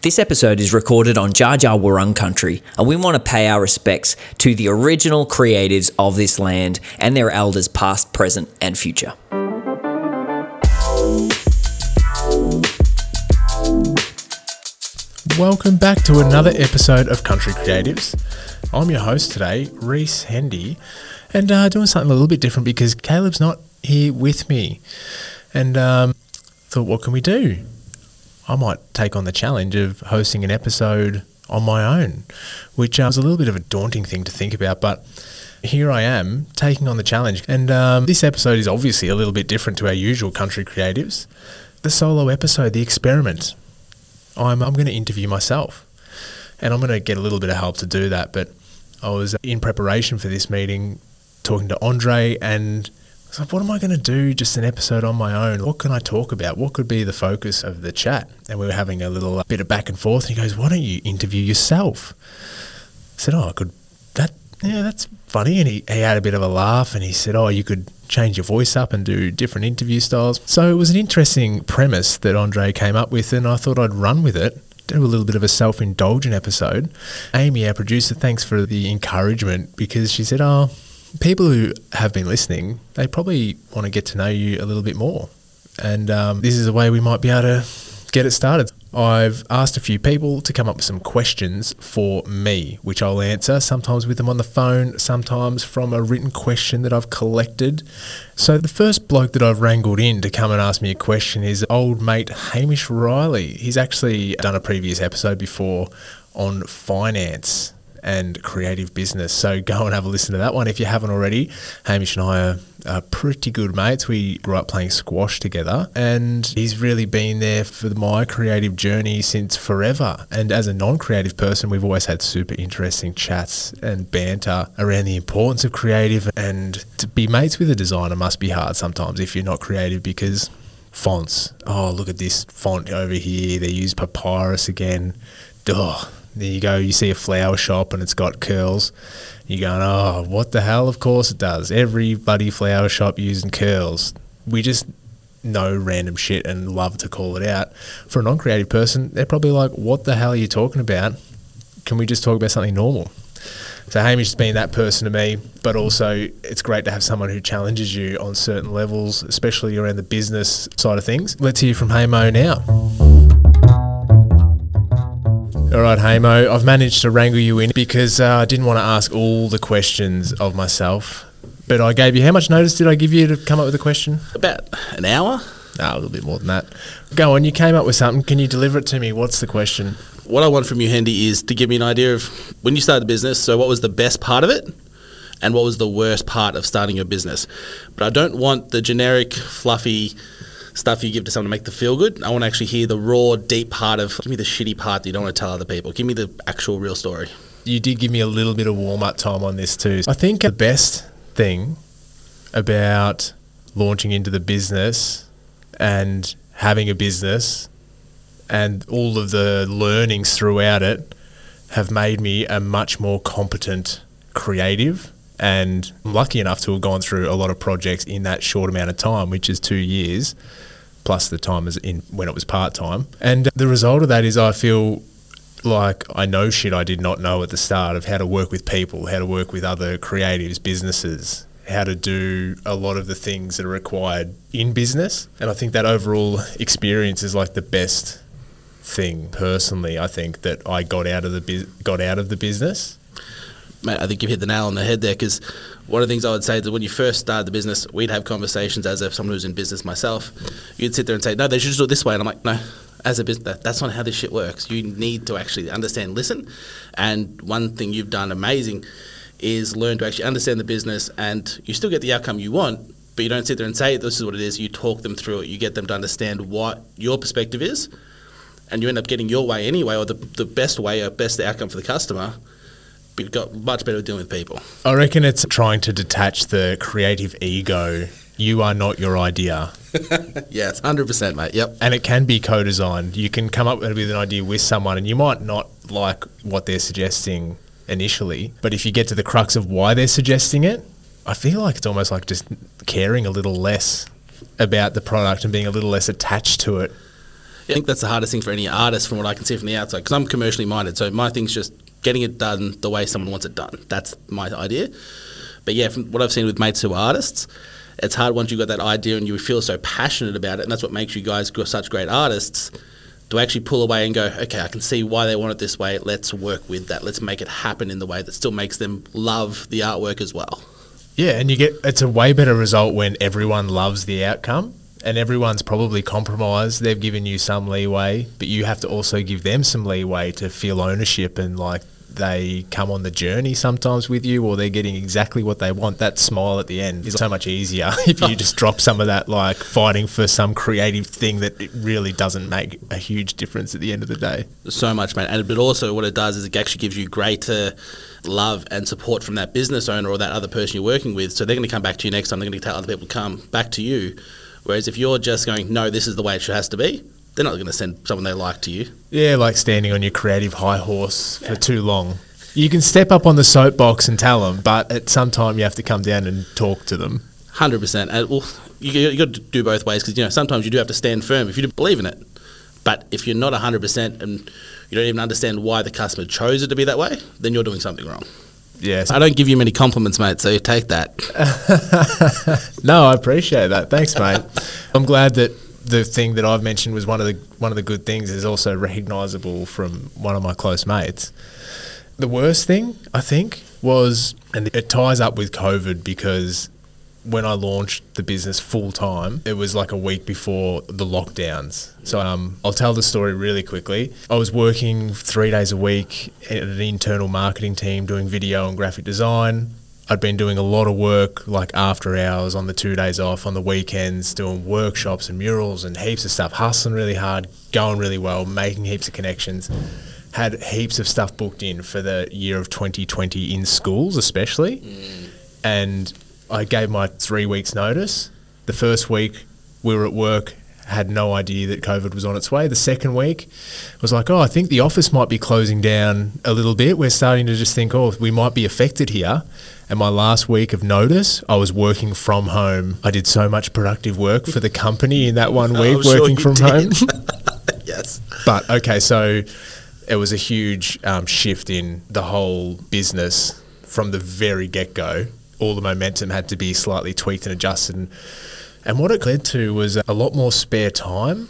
This episode is recorded on Dja Dja Wurrung country, and we want to pay our respects to the original creatives of this land and their elders past, present, and future. Welcome back to another episode of Country Creatives. I'm your host today, Reece Hendy, and uh, doing something a little bit different because Caleb's not here with me. And um, thought, what can we do? I might take on the challenge of hosting an episode on my own, which uh, was a little bit of a daunting thing to think about, but here I am taking on the challenge. And um, this episode is obviously a little bit different to our usual country creatives. The solo episode, the experiment. I'm, I'm going to interview myself. And I'm going to get a little bit of help to do that. But I was in preparation for this meeting talking to Andre and Like, what am I going to do? Just an episode on my own. What can I talk about? What could be the focus of the chat? And we were having a little uh, bit of back and forth. And he goes, why don't you interview yourself? I said, oh, I could. That yeah, that's funny. And he, he had a bit of a laugh and he said, oh, you could change your voice up and do different interview styles. So it was an interesting premise that Andre came up with, and I thought I'd run with it. Do a little bit of a self indulgent episode. Amy, our producer, thanks for the encouragement because she said, Oh, people who have been listening, they probably want to get to know you a little bit more. And um, this is a way we might be able to get it started. I've asked a few people to come up with some questions for me, which I'll answer, sometimes with them on the phone, sometimes from a written question that I've collected. So, the first bloke that I've wrangled in to come and ask me a question is old mate Hamish Riley. He's actually done a previous episode before on finance and creative business. So go and have a listen to that one if you haven't already. Hamish and I are, are, pretty good mates. We grew up playing squash together, and he's really been there for my creative journey since forever. And as a non creative person, we've always had super interesting chats and banter around the importance of creative. And to be mates with a designer must be hard sometimes if you're not creative because fonts. Oh, look at this font over here. They use papyrus again. There you go. You see a flower shop and it's got curls. You're going, oh, what the hell? Of course it does. Every bloody flower shop using curls. We just know random shit and love to call it out. For a non creative person, they're probably like, what the hell are you talking about? Can we just talk about something normal? So Hamish has been that person to me, but also it's great to have someone who challenges you on certain levels, especially around the business side of things. Let's hear from Hamo now. All right, Hamo, I've managed to wrangle you in because uh, I didn't want to ask all the questions of myself. But I gave you, how much notice did I give you to come up with a question? About an hour. No, a little bit more than that. Go on, you came up with something. Can you deliver it to me? What's the question? What I want from you, Handy, is to give me an idea of when you started the business. So, what was the best part of it? And what was the worst part of starting your business? But I don't want the generic, fluffy, stuff you give to someone to make them feel good. I want to actually hear the raw, deep part of. Give me the shitty part that you don't want to tell other people. Give me the actual, real story. You did give me a little bit of warm up time on this too. I think the best thing about launching into the business and having a business and all of the learnings throughout it have made me a much more competent creative and I'm lucky enough to have gone through a lot of projects in that short amount of time, which is two years plus the time in when it was part time. And the result of that is I feel like I know shit I did not know at the start of how to work with people, how to work with other creatives, businesses, how to do a lot of the things that are required in business. And I think that overall experience is like the best thing personally I think that I got out of the got out of the business mate, I think you've hit the nail on the head there because one of the things I would say is that when you first started the business, we'd have conversations as if someone who's in business myself. You'd sit there and say, no, they should do it this way. And I'm like, no, as a business, that's not how this shit works. You need to actually understand, listen. And one thing you've done amazing is learn to actually understand the business and you still get the outcome you want, but you don't sit there and say, this is what it is. You talk them through it. You get them to understand what your perspective is. And you end up getting your way anyway, or the, the best way or best outcome for the customer got much better at dealing with people. I reckon it's trying to detach the creative ego. You are not your idea. yes, hundred percent, mate. Yep. And it can be co-designed. You can come up with an idea with someone, and you might not like what they're suggesting initially, but if you get to the crux of why they're suggesting it, I feel like it's almost like just caring a little less about the product and being a little less attached to it I think that's the hardest thing for any artist, from what I can see from the outside, because I'm commercially minded. So my thing's just getting it done the way someone wants it done. That's my idea. But yeah, from what I've seen with mates who are artists, it's hard once you've got that idea and you feel so passionate about it, and that's what makes you guys such great artists. To actually pull away and go, okay, I can see why they want it this way. Let's work with that. Let's make it happen in the way that still makes them love the artwork as well. Yeah, and you get it's a way better result when everyone loves the outcome and everyone's probably compromised. They've given you some leeway, but you have to also give them some leeway to feel ownership and like they come on the journey sometimes with you or they're getting exactly what they want. That smile at the end is so much easier if you just drop some of that like fighting for some creative thing that really doesn't make a huge difference at the end of the day. So much, man. And but also what it does is it actually gives you greater love and support from that business owner or that other person you're working with. So they're going to come back to you next time. They're going to tell other people to come back to you. Whereas if you're just going, no, this is the way it has to be, they're not going to send someone they like to you. Yeah, like standing on your creative high horse yeah. for too long. You can step up on the soapbox and tell them, but at some time you have to come down and talk to them. Hundred percent. And well, you, you got to do both ways because you know sometimes you do have to stand firm if you believe in it. But if you're not hundred percent and you don't even understand why the customer chose it to be that way, then you're doing something wrong. Yes. I don't give you many compliments, mate, so you take that. no, I appreciate that. Thanks, mate. I'm glad that the thing that I've mentioned was one of the one of the good things is also recognisable from one of my close mates. The worst thing I think was, and it ties up with COVID because when I launched the business full time, it was like a week before the lockdowns. So um, I'll tell the story really quickly. I was working three days a week at an internal marketing team doing video and graphic design. I'd been doing a lot of work like after hours on the two days off, on the weekends, doing workshops and murals and heaps of stuff, hustling really hard, going really well, making heaps of connections. Had heaps of stuff booked in for the year of 2020 in schools, especially. Mm. And I gave my three weeks' notice. The first week, we were at work, had no idea that COVID was on its way. The second week was like, oh, I think the office might be closing down a little bit. We're starting to just think, oh, we might be affected here. And my last week of notice, I was working from home. I did so much productive work for the company in that one week, working sure from did. home. yes. But okay, so it was a huge um, shift in the whole business from the very get go. All the momentum had to be slightly tweaked and adjusted. And, and what it led to was a lot more spare time,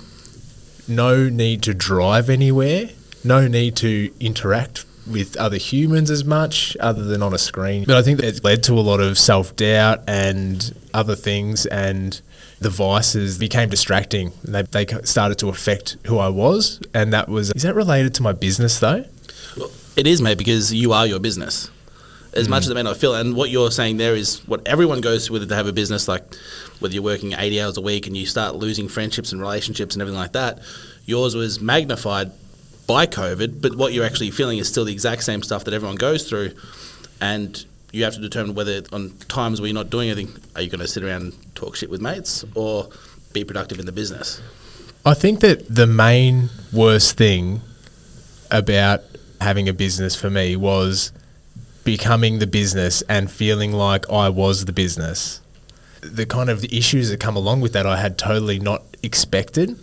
no need to drive anywhere, no need to interact with other humans as much other than on a screen. But I think that it led to a lot of self doubt and other things, and the vices became distracting. They, they started to affect who I was, and that was. Is that related to my business though? It is, mate, because you are your business. As mm. much as it may not feel, and what you're saying there is what everyone goes through to have a business, like whether you're working 80 hours a week and you start losing friendships and relationships and everything like that. Yours was magnified by COVID, but what you're actually feeling is still the exact same stuff that everyone goes through, and you have to determine whether on times where you're not doing anything, are you going to sit around and talk shit with mates or be productive in the business? I think that the main worst thing about having a business for me was becoming the business and feeling like I was the business. The kind of issues that come along with that I had totally not expected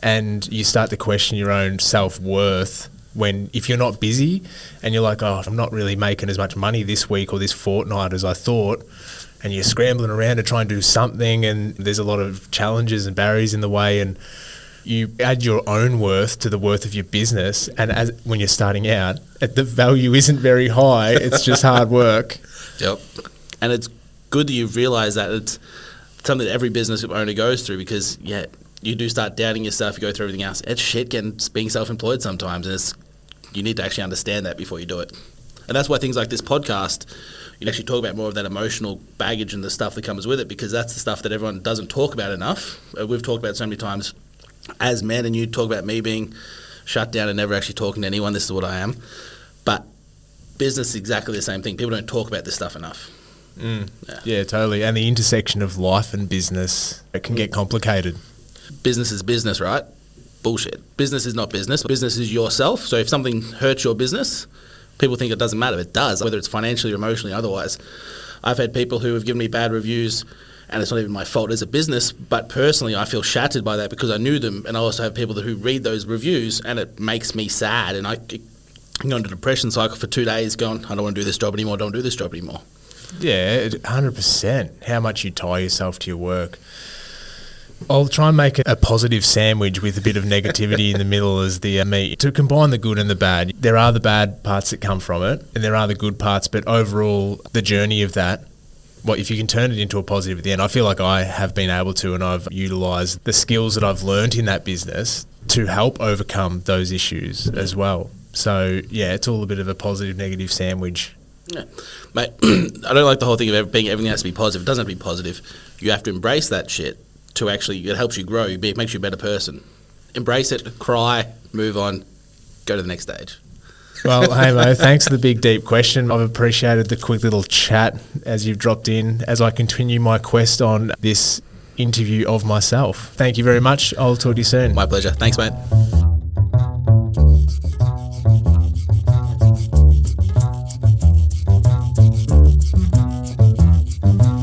and you start to question your own self worth when if you're not busy and you're like, oh, I'm not really making as much money this week or this fortnight as I thought, and you're scrambling around to try and do something, and there's a lot of challenges and barriers in the way, and you add your own worth to the worth of your business, and as when you're starting out, the value isn't very high. It's just hard work. Yep, and it's good that you realise that it's something that every business owner goes through because yeah, you do start doubting yourself, you go through everything else. It's shit getting being self-employed sometimes, and it's you need to actually understand that before you do it. And that's why things like this podcast, you actually talk about more of that emotional baggage and the stuff that comes with it, because that's the stuff that everyone doesn't talk about enough. Uh, we've talked about so many times as men, and you talk about me being shut down and never actually talking to anyone. This is what I am, but business is exactly the same thing. People don't talk about this stuff enough. Mm. Yeah. yeah. totally. And the intersection of life and business it can get complicated business is business, right? Bullshit. Business is not business. Business is yourself. So if something hurts your business, people think it doesn't matter. It does, whether it's financially or emotionally, otherwise. I've had people who have given me bad reviews and it's not even my fault as a business. But personally, I feel shattered by that because I knew them, and I also have people that, who read those reviews, and it makes me sad, and I go into depression cycle for two days, going, I don't want to do this job anymore. I don't do this job anymore. Yeah, hundred percent. How much you tie yourself to your work. I'll try and make a positive sandwich with a bit of negativity in the middle as the uh, meat to combine the good and the bad. There are the bad parts that come from it, and there are the good parts. But overall, the journey of that, well, if you can turn it into a positive at the end, I feel like I have been able to, and I've utilised the skills that I've learned in that business to help overcome those issues as well. So yeah, it's all a bit of a positive negative sandwich. Yeah. Mate, I don't like the whole thing of being everything has to be positive. It doesn't have to be positive. You have to embrace that shit to actually, it helps you grow. It makes you a better person. Embrace it, cry, move on, go to the next stage. Well, hey Mo, thanks for the big deep question. I've appreciated the quick little chat as you've dropped in as I continue my quest on this interview of myself. Thank you very much. I'll talk to you soon. My pleasure. Thanks, mate.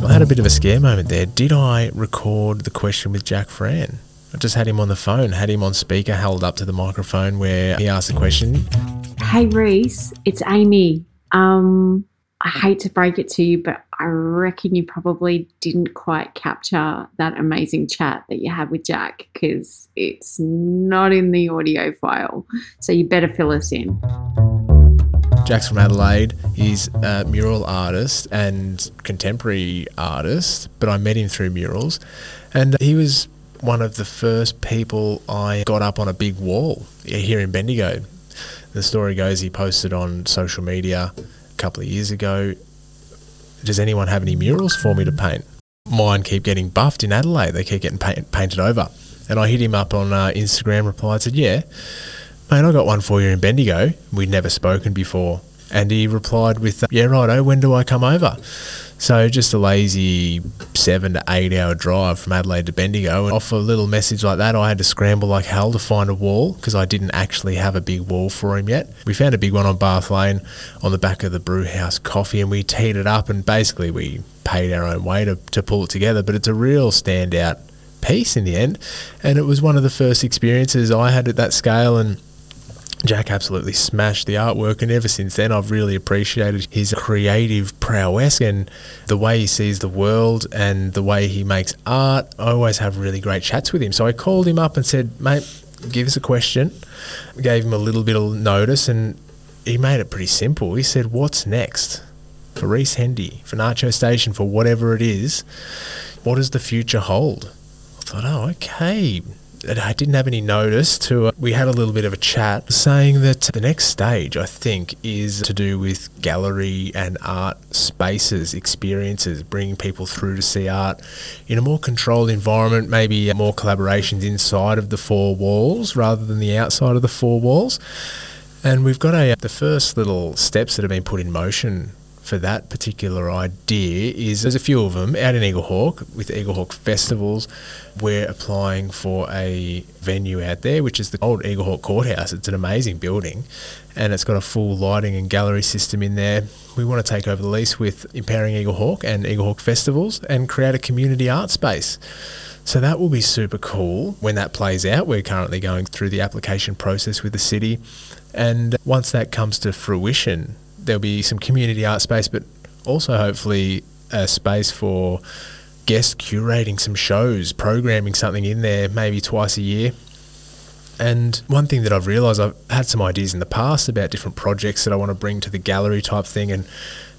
I had a bit of a scare moment there. Did I record the question with Jack Fran? I just had him on the phone, had him on speaker, held up to the microphone where he asked the question. Hey Reece, it's Amy. Um, I hate to break it to you, but I reckon you probably didn't quite capture that amazing chat that you had with Jack because it's not in the audio file. So you better fill us in. Jack's from Adelaide. He's a mural artist and contemporary artist, but I met him through murals. And he was one of the first people I got up on a big wall here in Bendigo. The story goes he posted on social media a couple of years ago Does anyone have any murals for me to paint? Mine keep getting buffed in Adelaide. They keep getting paint, painted over. And I hit him up on uh, Instagram, replied, said, Yeah, mate, I got one for you in Bendigo. We'd never spoken before. And he replied with, Yeah, righto, when do I come over? So just a lazy seven to eight hour drive from Adelaide to Bendigo. And off a little message like that, I had to scramble like hell to find a wall because I didn't actually have a big wall for him yet. We found a big one on Bath Lane on the back of the brew house coffee and we teed it up and basically we paid our own way to, to pull it together. But it's a real standout piece in the end. And it was one of the first experiences I had at that scale and Jack absolutely smashed the artwork, and ever since then, I've really appreciated his creative prowess and the way he sees the world and the way he makes art. I always have really great chats with him. So I called him up and said, Mate, give us a question. Gave him a little bit of notice, and he made it pretty simple. He said, What's next? For Reece Hendy, for Nacho Station, for whatever it is, what does the future hold? I thought, oh, okay. I didn't have any notice to. Uh, we had a little bit of a chat saying that the next stage, I think, is to do with gallery and art spaces, experiences, bringing people through to see art in a more controlled environment, maybe more collaborations inside of the four walls rather than the outside of the four walls. And we've got a the first little steps that have been put in motion for that particular idea is there's a few of them out in Eaglehawk with Eaglehawk festivals. We're applying for a venue out there, which is the old Eaglehawk Courthouse. It's an amazing building and it's got a full lighting and gallery system in there. We want to take over the lease with Empowering Eaglehawk and Eaglehawk Festivals and create a community art space. So that will be super cool when that plays out. We're currently going through the application process with the city. And once that comes to fruition, there'll be some community art space, but also hopefully a space for guest curating some shows, programming something in there maybe twice a year. And one thing that I've realised, I've had some ideas in the past about different projects that I want to bring to the gallery type thing, and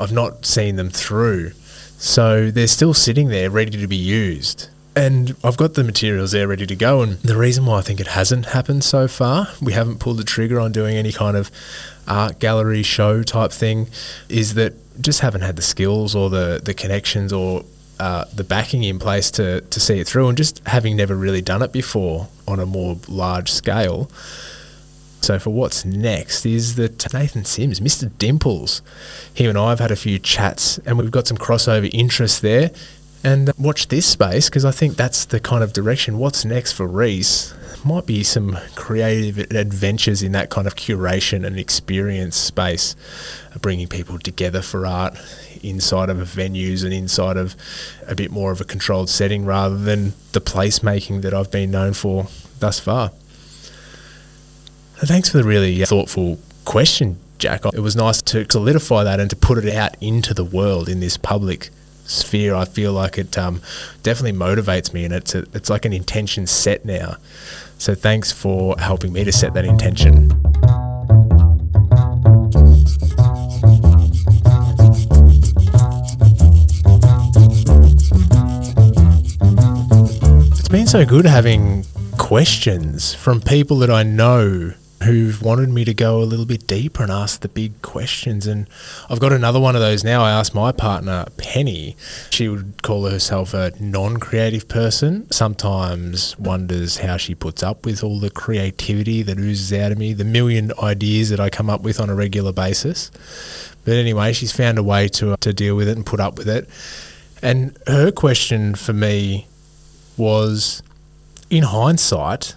I've not seen them through. So they're still sitting there ready to be used. And I've got the materials there ready to go. And the reason why I think it hasn't happened so far, we haven't pulled the trigger on doing any kind of art gallery show type thing, is that just haven't had the skills or the, the connections or uh, the backing in place to, to see it through. And just having never really done it before on a more large scale. So for what's next is that Nathan Sims, Mr. Dimples, him and I have had a few chats and we've got some crossover interest there. And uh, watch this space because I think that's the kind of direction. What's next for Reece? might be some creative adventures in that kind of curation and experience space, uh, bringing people together for art inside of venues and inside of a bit more of a controlled setting rather than the placemaking that I've been known for thus far. Thanks for the really uh, thoughtful question, Jack. It was nice to solidify that and to put it out into the world in this public sphere. I feel like it um, definitely motivates me, and it's a, it's like an intention set now. So thanks for helping me to set that intention. It's been so good having questions from people that I know who've wanted me to go a little bit deeper and ask the big questions. And I've got another one of those now. I asked my partner, Penny. She would call herself a non creative person. Sometimes wonders how she puts up with all the creativity that oozes out of me, the million ideas that I come up with on a regular basis. But anyway, she's found a way to, to deal with it and put up with it. And her question for me was in hindsight,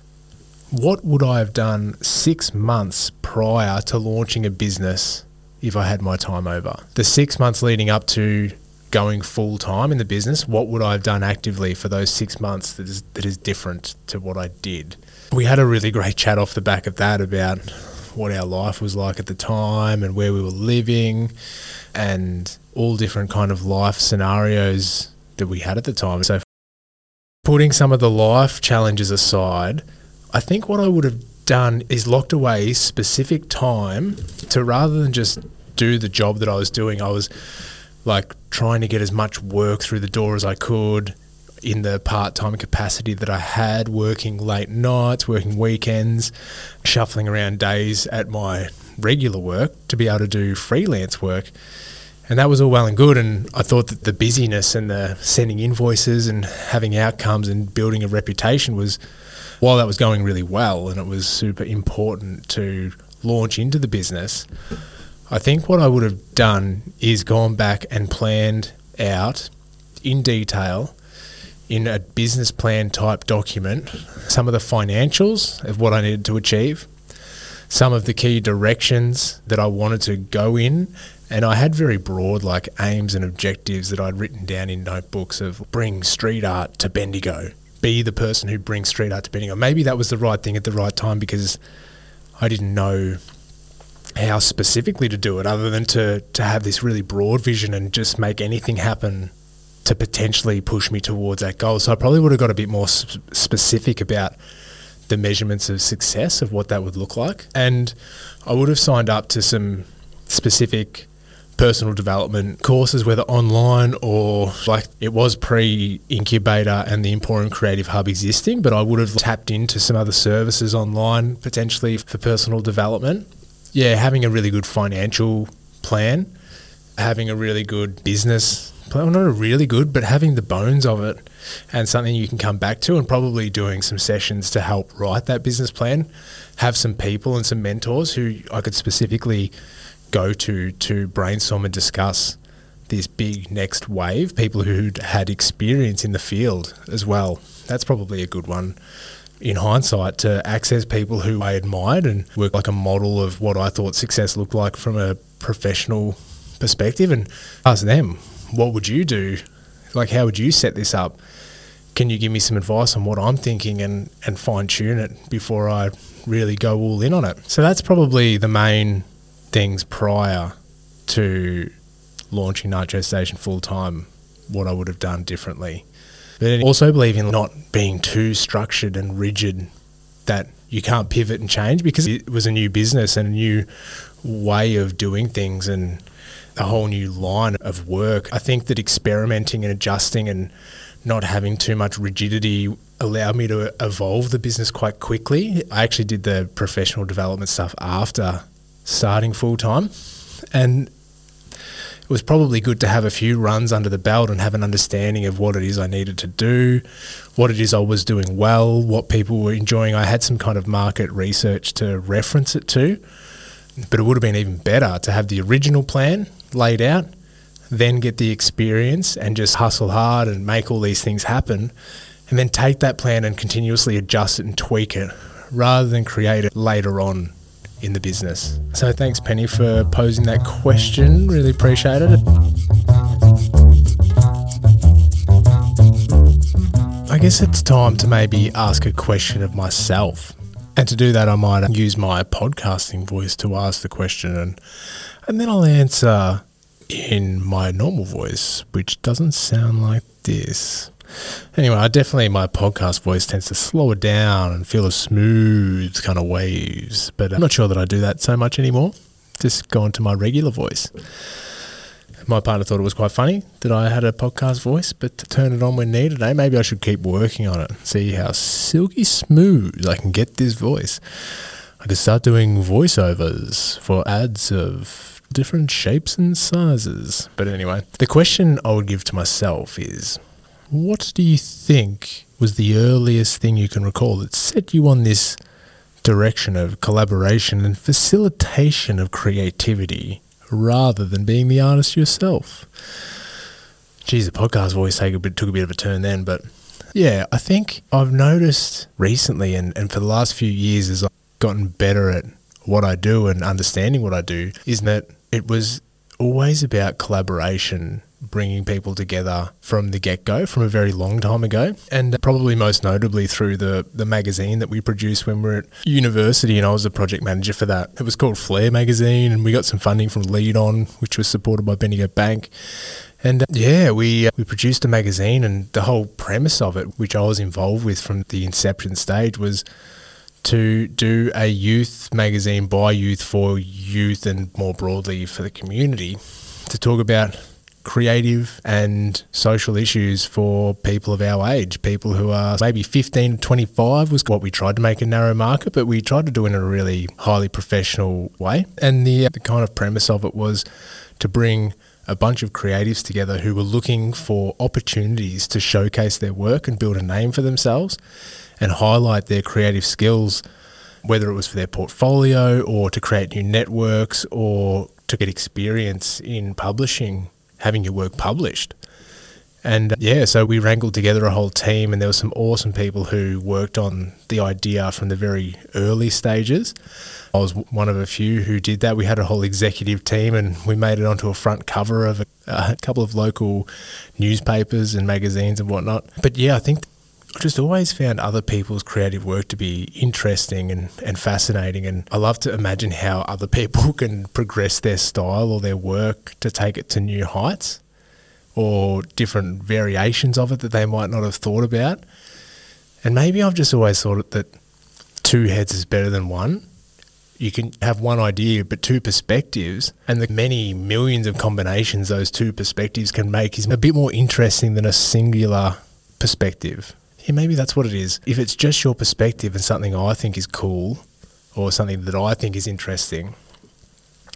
what would I have done six months prior to launching a business if I had my time over? The six months leading up to going full time in the business, what would I have done actively for those six months that is, that is different to what I did? We had a really great chat off the back of that about what our life was like at the time and where we were living and all different kind of life scenarios that we had at the time. So putting some of the life challenges aside, I think what I would have done is locked away specific time to rather than just do the job that I was doing, I was like trying to get as much work through the door as I could in the part time capacity that I had, working late nights, working weekends, shuffling around days at my regular work to be able to do freelance work. And that was all well and good. And I thought that the busyness and the sending invoices and having outcomes and building a reputation was while that was going really well and it was super important to launch into the business, I think what I would have done is gone back and planned out in detail in a business plan type document some of the financials of what I needed to achieve, some of the key directions that I wanted to go in. And I had very broad like aims and objectives that I'd written down in notebooks of bring street art to Bendigo be the person who brings street art to Bendigo. Maybe that was the right thing at the right time because I didn't know how specifically to do it other than to, to have this really broad vision and just make anything happen to potentially push me towards that goal. So I probably would have got a bit more sp- specific about the measurements of success of what that would look like. And I would have signed up to some specific personal development courses, whether online or like it was pre incubator and the Emporium Creative Hub existing, but I would have tapped into some other services online potentially for personal development. Yeah, having a really good financial plan, having a really good business plan, well, not a really good, but having the bones of it and something you can come back to, and probably doing some sessions to help write that business plan. Have some people and some mentors who I could specifically go to to brainstorm and discuss this big next wave, people who'd had experience in the field as well. That's probably a good one in hindsight to access people who I admired and work like a model of what I thought success looked like from a professional perspective and ask them, what would you do? Like, how would you set this up? Can you give me some advice on what I'm thinking and, and fine tune it before I really go all in on it? So that's probably the main things prior to launching Nitro Station full time, what I would have done differently. But also believe in not being too structured and rigid that you can't pivot and change because it was a new business and a new way of doing things and a whole new line of work. I think that experimenting and adjusting and not having too much rigidity allowed me to evolve the business quite quickly. I actually did the professional development stuff after starting full time. And it was probably good to have a few runs under the belt and have an understanding of what it is I needed to do, what it is I was doing well, what people were enjoying. I had some kind of market research to reference it to, but it would have been even better to have the original plan laid out, then get the experience and just hustle hard and make all these things happen and then take that plan and continuously adjust it and tweak it rather than create it later on in the business. So thanks, Penny, for posing that question. Really appreciate it. I guess it's time to maybe ask a question of myself. And to do that, I might use my podcasting voice to ask the question, and, and then I'll answer in my normal voice, which doesn't sound like this. Anyway, I definitely my podcast voice tends to slow it down and feel a smooth kind of waves, but I'm not sure that I do that so much anymore. Just go into my regular voice. My partner thought it was quite funny that I had a podcast voice, but to turn it on when needed, eh? Maybe I should keep working on it, see how silky smooth I can get this voice. I could start doing voiceovers for ads of different shapes and sizes. But anyway, the question I would give to myself is what do you think was the earliest thing you can recall that set you on this direction of collaboration and facilitation of creativity rather than being the artist yourself? Geez, the podcast voice take a bit, took a bit of a turn then, but yeah, I think I've noticed recently and, and for the last few years as I've gotten better at what I do and understanding what I do, is that it was always about collaboration bringing people together from the get go, from a very long time ago, and probably most notably through the, the magazine that we produced when we were at university, and I was the project manager for that. It was called Flair Magazine, and we got some funding from Lead On, which was supported by Bendigo Bank. And uh, yeah, we uh, we produced a magazine, and the whole premise of it, which I was involved with from the inception stage, was to do a youth magazine by youth for youth and more broadly for the community to talk about creative and social issues for people of our age, people who are maybe 15 to 25 was what we tried to make a narrow market, but we tried to do it in a really highly professional way. And the, uh, the kind of premise of it was to bring a bunch of creatives together who were looking for opportunities to showcase their work and build a name for themselves and highlight their creative skills, whether it was for their portfolio or to create new networks or to get experience in publishing having your work published. And uh, yeah, so we wrangled together a whole team, and there were some awesome people who worked on the idea from the very early stages. I was one of a few who did that. We had a whole executive team, and we made it onto a front cover of a, a couple of local newspapers and magazines and whatnot. But yeah, I think I just always found other people's creative work to be interesting and, and fascinating. And I love to imagine how other people can progress their style or their work to take it to new heights or different variations of it that they might not have thought about. And maybe I've just always thought that two heads is better than one. You can have one idea, but two perspectives, and the many millions of combinations those two perspectives can make is a bit more interesting than a singular perspective yeah, maybe that's what it is. If it's just your perspective and something I think is cool or something that I think is interesting,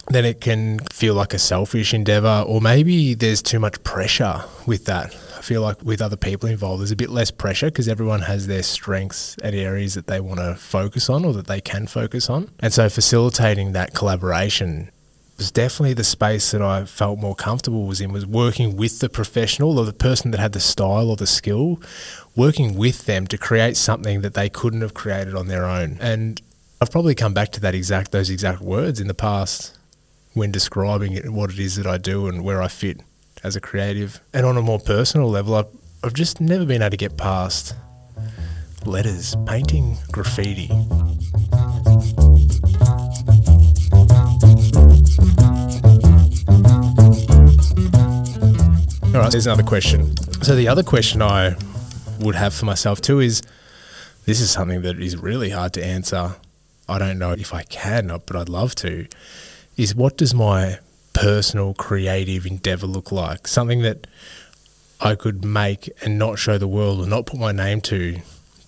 then it can feel like a selfish endeavor, or maybe there's too much pressure with that. I feel like with other people involved, there's a bit less pressure because everyone has their strengths and areas that they want to focus on or that they can focus on. And so facilitating that collaboration was definitely the space that I felt more comfortable was in was working with the professional or the person that had the style or the skill, working with them to create something that they couldn't have created on their own. And I've probably come back to that exact those exact words in the past when describing it what it is that I do and where I fit as a creative. And on a more personal level, I've, I've just never been able to get past letters, painting graffiti. All right, there's another question. So the other question I would have for myself too is this is something that is really hard to answer. I don't know if I can, but I'd love to. Is what does my personal creative endeavor look like? Something that I could make and not show the world or not put my name to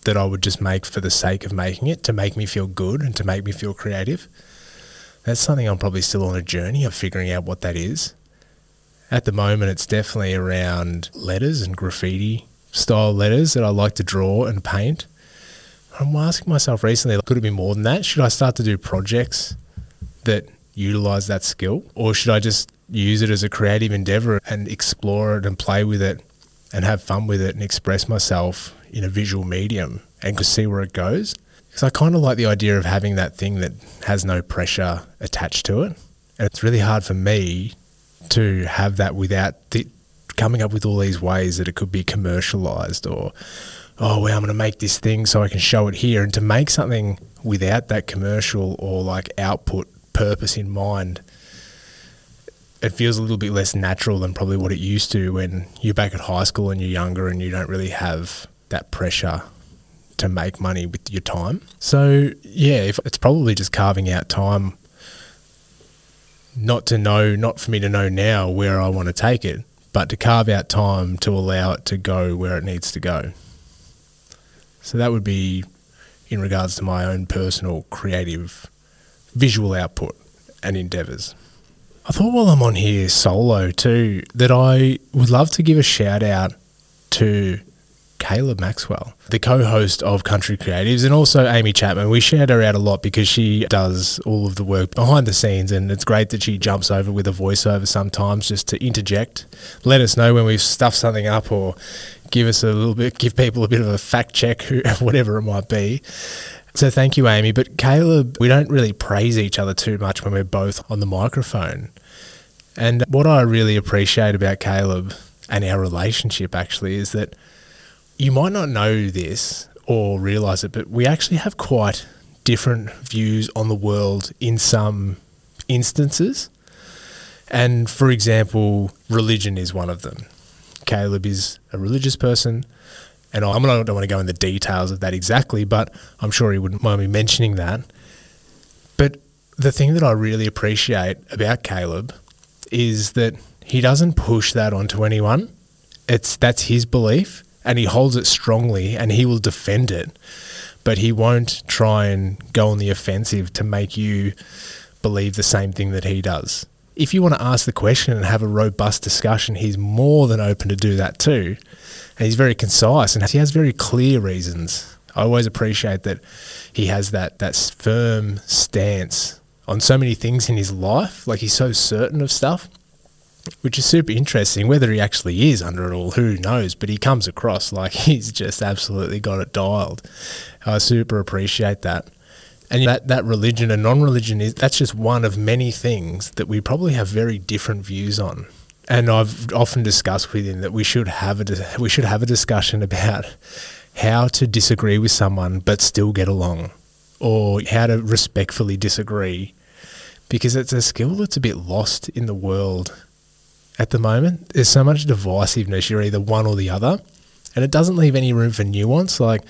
that I would just make for the sake of making it to make me feel good and to make me feel creative. That's something I'm probably still on a journey of figuring out what that is. At the moment, it's definitely around letters and graffiti style letters that I like to draw and paint. I'm asking myself recently, could it be more than that? Should I start to do projects that utilize that skill? Or should I just use it as a creative endeavor and explore it and play with it and have fun with it and express myself in a visual medium and could see where it goes. Because I kind of like the idea of having that thing that has no pressure attached to it. And it's really hard for me to have that without coming up with all these ways that it could be commercialized or, oh, well, I'm going to make this thing so I can show it here. And to make something without that commercial or like output purpose in mind, it feels a little bit less natural than probably what it used to when you're back at high school and you're younger and you don't really have that pressure to make money with your time. So, yeah, if it's probably just carving out time not to know, not for me to know now where I want to take it, but to carve out time to allow it to go where it needs to go. So that would be in regards to my own personal creative visual output and endeavors. I thought while I'm on here solo too, that I would love to give a shout out to Caleb Maxwell, the co host of Country Creatives, and also Amy Chapman. We shout her out a lot because she does all of the work behind the scenes, and it's great that she jumps over with a voiceover sometimes just to interject, let us know when we've stuffed something up, or give us a little bit, give people a bit of a fact check, whatever it might be. So thank you, Amy. But Caleb, we don't really praise each other too much when we're both on the microphone. And what I really appreciate about Caleb and our relationship actually is that you might not know this or realize it, but we actually have quite different views on the world in some instances. And for example, religion is one of them. Caleb is a religious person, and I don't want to go in the details of that exactly, but I'm sure he wouldn't mind me mentioning that. But the thing that I really appreciate about Caleb is that he doesn't push that onto anyone. It's that's his belief and he holds it strongly and he will defend it, but he won't try and go on the offensive to make you believe the same thing that he does. If you want to ask the question and have a robust discussion, he's more than open to do that too. And he's very concise and he has very clear reasons. I always appreciate that he has that that firm stance on so many things in his life. Like he's so certain of stuff which is super interesting. Whether he actually is under it all, who knows? But he comes across like he's just absolutely got it dialed. I super appreciate that. And that, that religion and non religion is that's just one of many things that we probably have very different views on. And I've often discussed with him that we should have a we should have a discussion about how to disagree with someone but still get along, or how to respectfully disagree, because it's a skill that's a bit lost in the world at the moment. There's so much divisiveness. You're either one or the other, and it doesn't leave any room for nuance. Like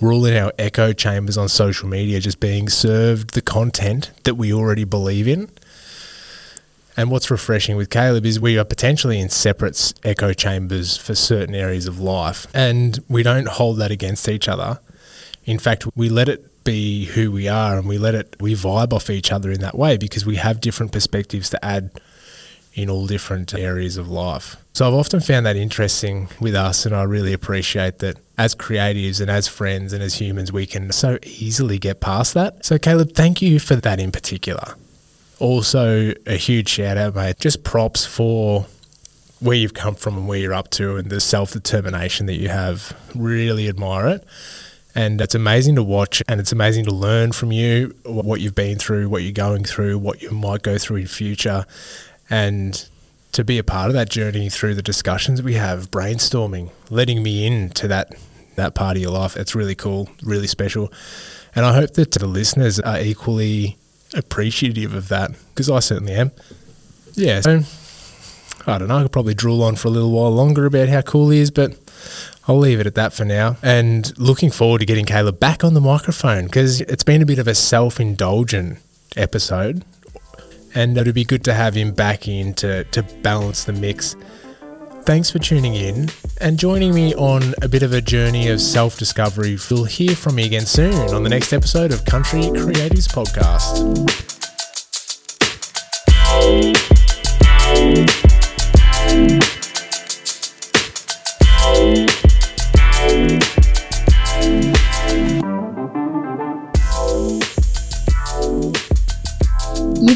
we're all in our echo chambers on social media, just being served the content that we already believe in. And what's refreshing with Caleb is we are potentially in separate echo chambers for certain areas of life, and we don't hold that against each other. In fact, we let it be who we are and we let it, we vibe off each other in that way because we have different perspectives to add in all different areas of life. So I've often found that interesting with us, and I really appreciate that as creatives and as friends and as humans, we can so easily get past that. So, Caleb, thank you for that in particular. Also, a huge shout out, mate. Just props for where you've come from and where you're up to and the self determination that you have. Really admire it. And it's amazing to watch and it's amazing to learn from you what you've been through, what you're going through, what you might go through in future and to be a part of that journey through the discussions we have, brainstorming, letting me into that that part of your life. It's really cool, really special, and I hope that the listeners are equally appreciative of that because I certainly am. Yeah, so I don't know. I could probably drool on for a little while longer about how cool he is, but I'll leave it at that for now. And looking forward to getting Caleb back on the microphone because it's been a bit of a self indulgent episode and it'd be good to have him back in to, to balance the mix. Thanks for tuning in and joining me on a bit of a journey of self discovery. You'll hear from me again soon on the next episode of Country Creatives Podcast.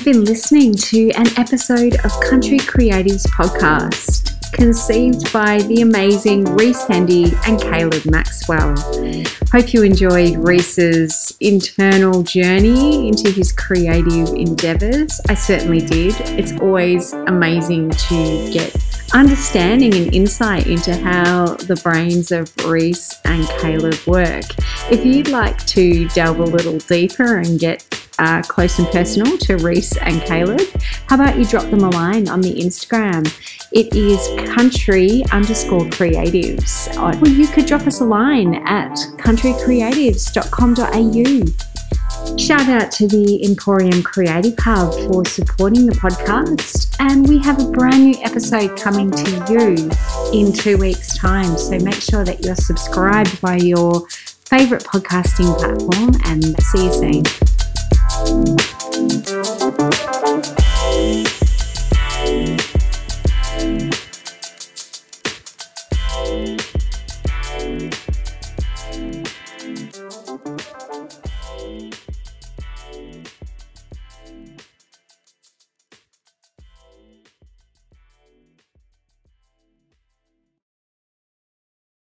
You've been listening to an episode of Country Creatives Podcast. conceived by the amazing Reece Hendy and Caleb Maxwell. Hope you enjoyed Reece's internal journey into his creative endeavors. I certainly did. It's always amazing to get understanding and insight into how the brains of Reece and Caleb work. If you'd like to delve a little deeper and get uh, close and personal to Reece and Caleb, how about you drop them a line on the Instagram? It is country underscore creatives. Or you could drop us a line at countrycreatives.com.au. Shout out to the Emporium Creative Hub for supporting the podcast. And we have a brand new episode coming to you in two weeks' time. So make sure that you're subscribed by your favorite podcasting platform and see you soon. Thank you.